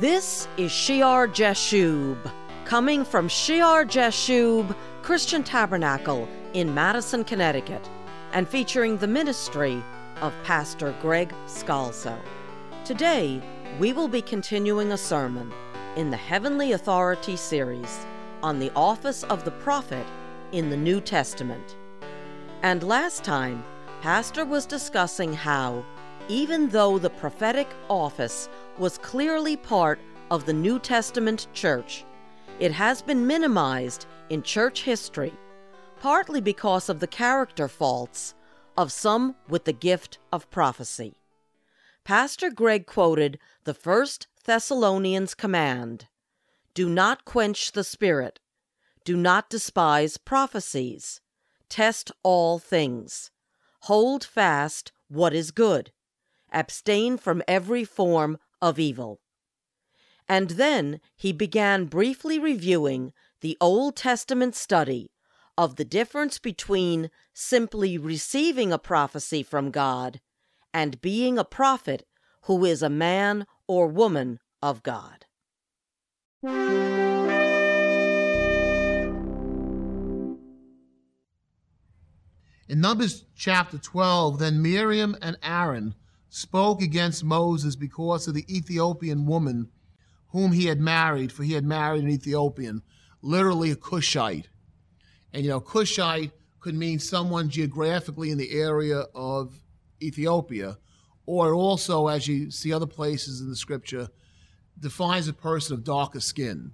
This is Shear Jashub, coming from Shear Jashub Christian Tabernacle in Madison, Connecticut, and featuring the ministry of Pastor Greg Scalzo. Today, we will be continuing a sermon in the Heavenly Authority series on the office of the prophet in the New Testament. And last time, Pastor was discussing how, even though the prophetic office was clearly part of the New Testament church, it has been minimized in church history, partly because of the character faults of some with the gift of prophecy. Pastor Greg quoted the First Thessalonians command Do not quench the spirit, do not despise prophecies, test all things, hold fast what is good, abstain from every form of evil. And then he began briefly reviewing the Old Testament study of the difference between simply receiving a prophecy from God and being a prophet who is a man or woman of God. In Numbers chapter 12, then Miriam and Aaron spoke against Moses because of the Ethiopian woman whom he had married, for he had married an Ethiopian, literally a Cushite. And you know, Cushite could mean someone geographically in the area of Ethiopia, or also, as you see other places in the scripture, defines a person of darker skin.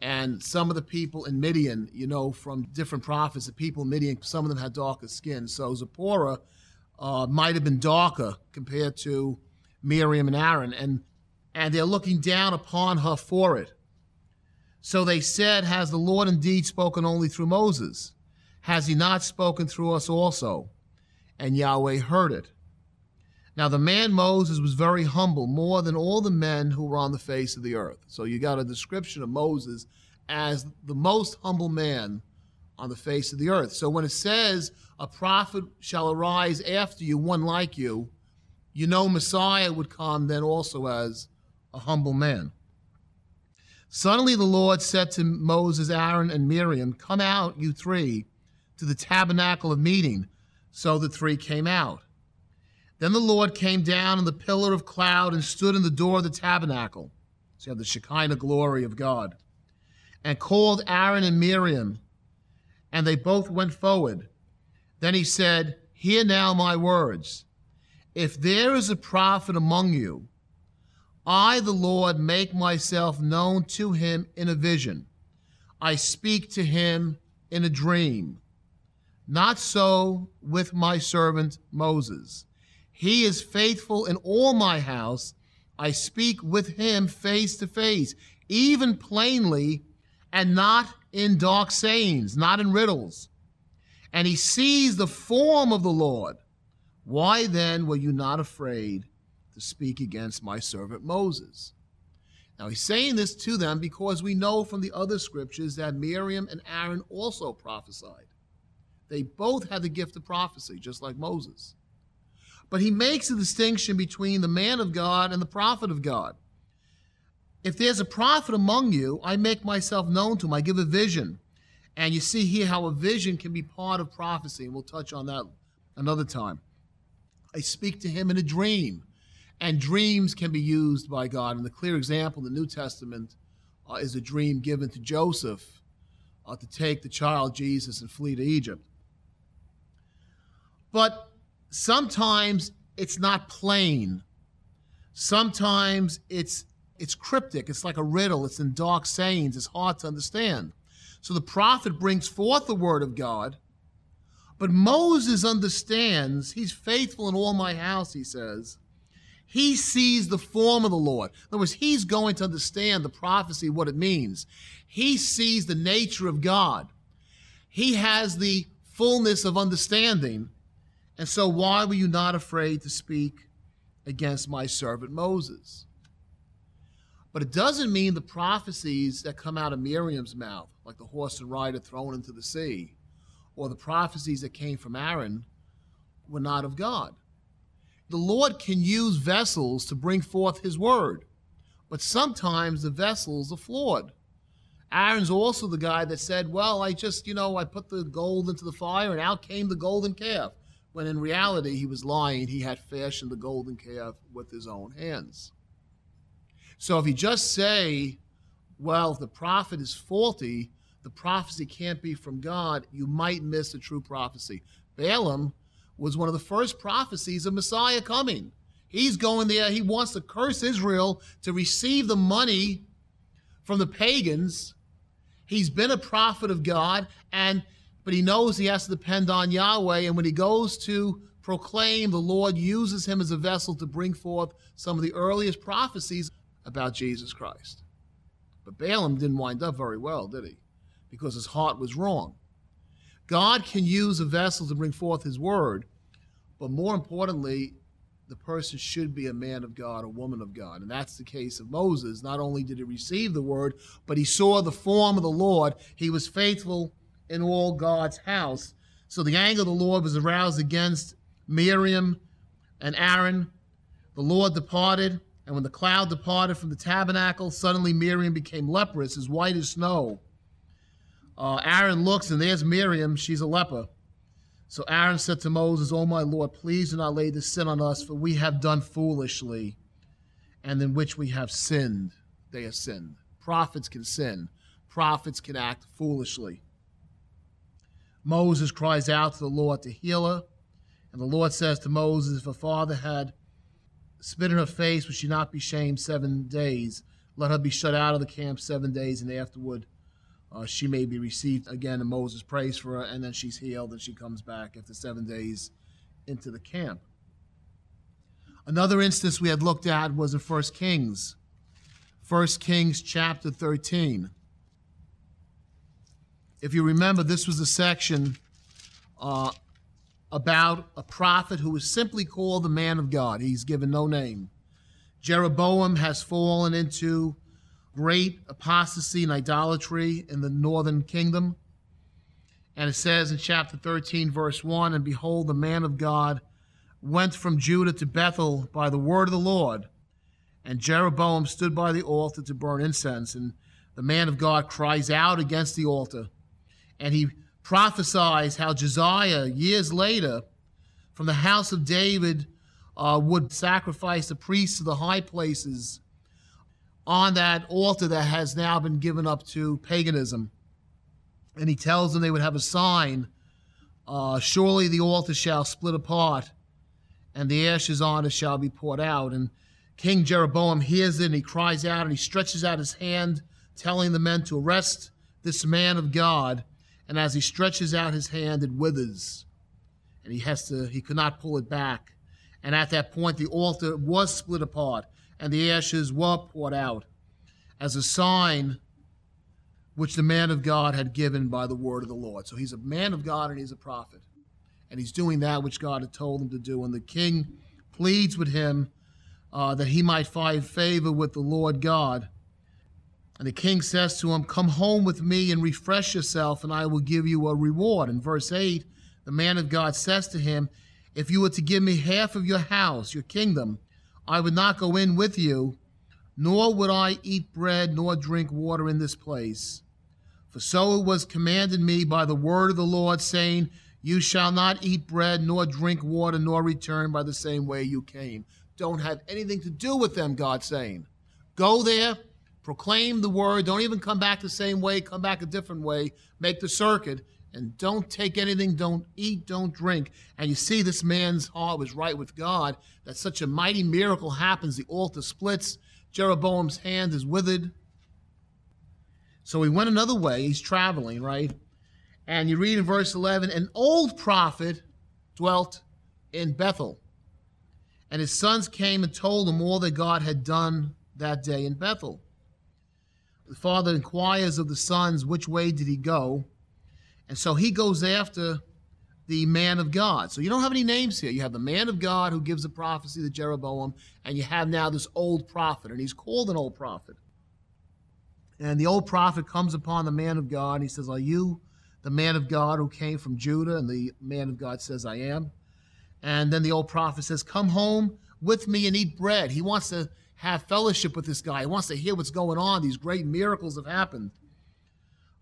And some of the people in Midian, you know, from different prophets, the people in Midian, some of them had darker skin. So Zipporah uh, might have been darker compared to Miriam and Aaron, and and they're looking down upon her for it. So they said, Has the Lord indeed spoken only through Moses? Has he not spoken through us also? And Yahweh heard it. Now the man Moses was very humble, more than all the men who were on the face of the earth. So you got a description of Moses as the most humble man on the face of the earth. So when it says, A prophet shall arise after you, one like you, you know Messiah would come then also as a humble man. Suddenly the Lord said to Moses, Aaron, and Miriam, Come out, you three, to the tabernacle of meeting. So the three came out. Then the Lord came down in the pillar of cloud and stood in the door of the tabernacle. So you have the Shekinah glory of God. And called Aaron and Miriam, and they both went forward. Then he said, Hear now my words. If there is a prophet among you, I, the Lord, make myself known to him in a vision. I speak to him in a dream. Not so with my servant Moses. He is faithful in all my house. I speak with him face to face, even plainly, and not in dark sayings, not in riddles. And he sees the form of the Lord. Why then were you not afraid to speak against my servant Moses? Now he's saying this to them because we know from the other scriptures that Miriam and Aaron also prophesied. They both had the gift of prophecy, just like Moses. But he makes a distinction between the man of God and the prophet of God. If there's a prophet among you, I make myself known to him. I give a vision. And you see here how a vision can be part of prophecy, and we'll touch on that another time. I speak to him in a dream, and dreams can be used by God. And the clear example in the New Testament uh, is a dream given to Joseph uh, to take the child Jesus and flee to Egypt. But sometimes it's not plain. Sometimes it's it's cryptic. It's like a riddle. It's in dark sayings. It's hard to understand. So the prophet brings forth the word of God, but Moses understands. He's faithful in all my house, he says. He sees the form of the Lord. In other words, he's going to understand the prophecy, what it means. He sees the nature of God. He has the fullness of understanding. And so, why were you not afraid to speak against my servant Moses? But it doesn't mean the prophecies that come out of Miriam's mouth, like the horse and rider thrown into the sea, or the prophecies that came from Aaron, were not of God. The Lord can use vessels to bring forth his word, But sometimes the vessels are flawed. Aaron's also the guy that said, Well, I just, you know, I put the gold into the fire and out came the golden calf. When in reality, he was lying. He had fashioned the golden calf with his own hands. So if you just say, Well, if the prophet is faulty, the prophecy can't be from God, you might miss a true prophecy. Balaam was one of the first prophecies of Messiah coming. He's going there, he wants to curse Israel to receive the money from the pagans He's been a prophet of God, and but he knows he has to depend on Yahweh. And when he goes to proclaim, the Lord uses him as a vessel to bring forth some of the earliest prophecies about Jesus Christ. But Balaam didn't wind up very well, did he? Because his heart was wrong. God can use a vessel to bring forth his word, but more importantly, the person should be a man of God, a woman of God. And that's the case of Moses. Not only did he receive the word, but he saw the form of the Lord. He was faithful in all God's house. So the anger of the Lord was aroused against Miriam and Aaron. The Lord departed, and when the cloud departed from the tabernacle, suddenly Miriam became leprous, as white as snow. Uh, Aaron looks, and there's Miriam. She's a leper. So Aaron said to Moses, O my Lord, please do not lay this sin on us, for we have done foolishly, and in which we have sinned. They have sinned. Prophets can sin, prophets can act foolishly. Moses cries out to the Lord to heal her, and the Lord says to Moses, If a father had spit in her face, would she not be shamed seven days? Let her be shut out of the camp seven days, and afterward uh, she may be received again, and Moses prays for her, and then she's healed, and she comes back after seven days into the camp. Another instance we had looked at was in 1 Kings, 1 Kings chapter 13. If you remember, this was a section uh, about a prophet who is simply called the man of God. He's given no name. Jeroboam has fallen into great apostasy and idolatry in the northern kingdom. And it says in chapter 13, verse 1 And behold, the man of God went from Judah to Bethel by the word of the Lord. And Jeroboam stood by the altar to burn incense. And the man of God cries out against the altar. And he prophesies how Josiah, years later, from the house of David, uh, would sacrifice the priests to the high places on that altar that has now been given up to paganism. And he tells them they would have a sign uh, Surely the altar shall split apart, and the ashes on it shall be poured out. And King Jeroboam hears it, and he cries out, and he stretches out his hand, telling the men to arrest this man of God. And as he stretches out his hand, it withers, and he has to, he could not pull it back. And at that point, the altar was split apart and the ashes were poured out as a sign which the man of God had given by the word of the Lord. So he's a man of God and he's a prophet. And he's doing that which God had told him to do. And the king pleads with him uh, that he might find favor with the Lord God. And the king says to him, Come home with me and refresh yourself, and I will give you a reward. In verse 8, the man of God says to him, If you were to give me half of your house, your kingdom, I would not go in with you, nor would I eat bread nor drink water in this place. For so it was commanded me by the word of the Lord, saying, You shall not eat bread nor drink water nor return by the same way you came. Don't have anything to do with them, God saying. Go there, proclaim the word. Don't even come back the same way, come back a different way. Make the circuit and don't take anything, don't eat, don't drink. And you see, this man's heart was right with God, that such a mighty miracle happens. The altar splits, Jeroboam's hand is withered. So he went another way. He's traveling, right? And you read in verse 11 an old prophet dwelt in Bethel. And his sons came and told him all that God had done that day in Bethel. The father inquires of the sons, Which way did he go? And so he goes after the man of God. So you don't have any names here. You have the man of God who gives a prophecy to Jeroboam, and you have now this old prophet, and he's called an old prophet. And the old prophet comes upon the man of God, and he says, Are you the man of God who came from Judah? And the man of God says, I am. And then the old prophet says, Come home with me and eat bread. He wants to have fellowship with this guy. He wants to hear what's going on. These great miracles have happened.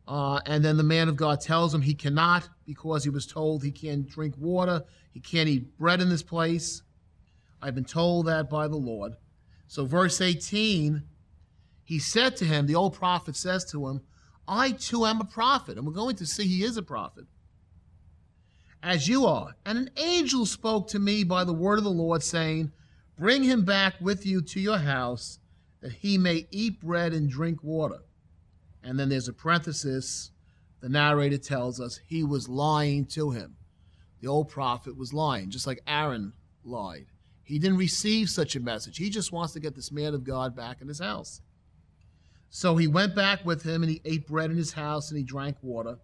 Uh, and then the man of God tells him he cannot because he was told he can't drink water, he can't eat bread in this place. I've been told that by the Lord. So, verse 18, he said to him, the old prophet says to him, I too am a prophet. And we're going to see he is a prophet, as you are. And an angel spoke to me by the word of the Lord, saying, Bring him back with you to your house, that he may eat bread and drink water. And then there's a parenthesis. The narrator tells us he was lying to him. The old prophet was lying, just like Aaron lied. He didn't receive such a message. He just wants to get this man of God back in his house. So he went back with him and he ate bread in his house and he drank water.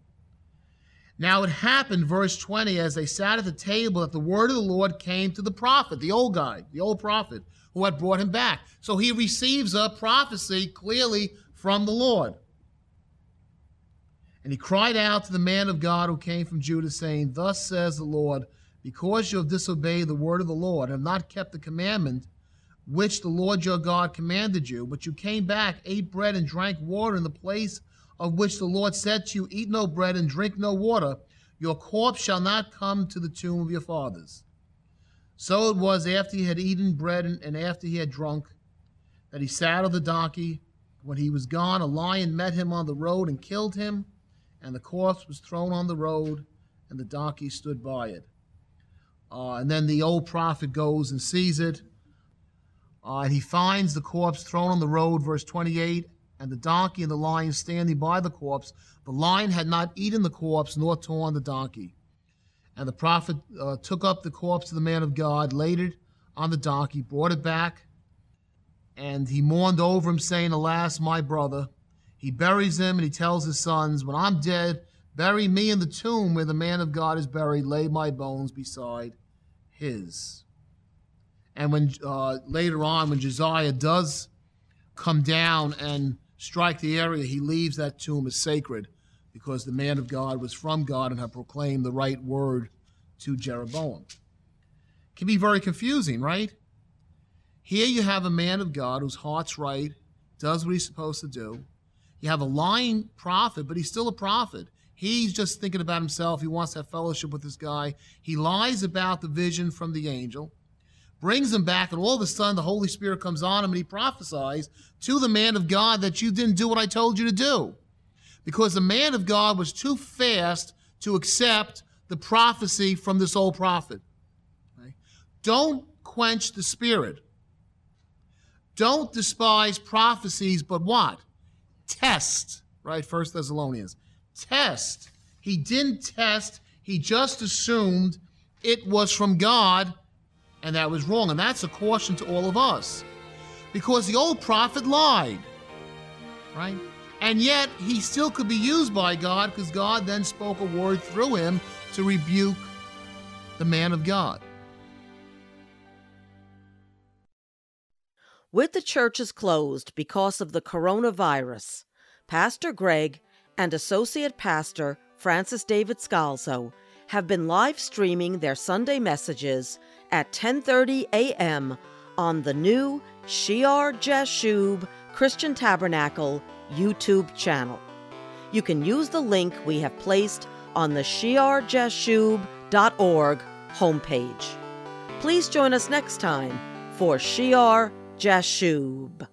Now it happened, verse 20, as they sat at the table, that the word of the Lord came to the prophet, the old guy, the old prophet, who had brought him back. So he receives a prophecy clearly from the Lord. And he cried out to the man of God who came from Judah, saying, Thus says the Lord, because you have disobeyed the word of the Lord, and have not kept the commandment which the Lord your God commanded you, but you came back, ate bread, and drank water in the place of which the Lord said to you, Eat no bread and drink no water, your corpse shall not come to the tomb of your fathers. So it was after he had eaten bread and after he had drunk that he saddled the donkey. When he was gone, a lion met him on the road and killed him, and the corpse was thrown on the road, and the donkey stood by it. Uh, and then the old prophet goes and sees it, uh, and he finds the corpse thrown on the road, verse 28, and the donkey and the lion standing by the corpse. The lion had not eaten the corpse nor torn the donkey. And the prophet uh, took up the corpse of the man of God, laid it on the donkey, brought it back, and he mourned over him, saying, Alas, my brother. He buries him, and he tells his sons, When I'm dead, bury me in the tomb where the man of God is buried, lay my bones beside his. And when uh, later on, when Josiah does come down and strike the area, he leaves that tomb as sacred because the man of God was from God and had proclaimed the right word to Jeroboam. It can be very confusing, right? Here you have a man of God whose heart's right, does what he's supposed to do. You have a lying prophet, but he's still a prophet. He's just thinking about himself. He wants to have fellowship with this guy. He lies about the vision from the angel brings him back, and all of a sudden the Holy Spirit comes on him and he prophesies to the man of God that you didn't do what I told you to do. Because the man of God was too fast to accept the prophecy from this old prophet. Don't quench the spirit. Don't despise prophecies, but what? Test, right? First Thessalonians. Test. He didn't test, he just assumed it was from God and that was wrong. And that's a caution to all of us. Because the old prophet lied, right? And yet he still could be used by God because God then spoke a word through him to rebuke the man of God. With the churches closed because of the coronavirus, Pastor Greg and Associate Pastor Francis David Scalzo have been live streaming their Sunday messages at 10:30 a.m. on the new Shear Jashub Christian Tabernacle YouTube channel. You can use the link we have placed on the shearjashub.org homepage. Please join us next time for Shear Jashub.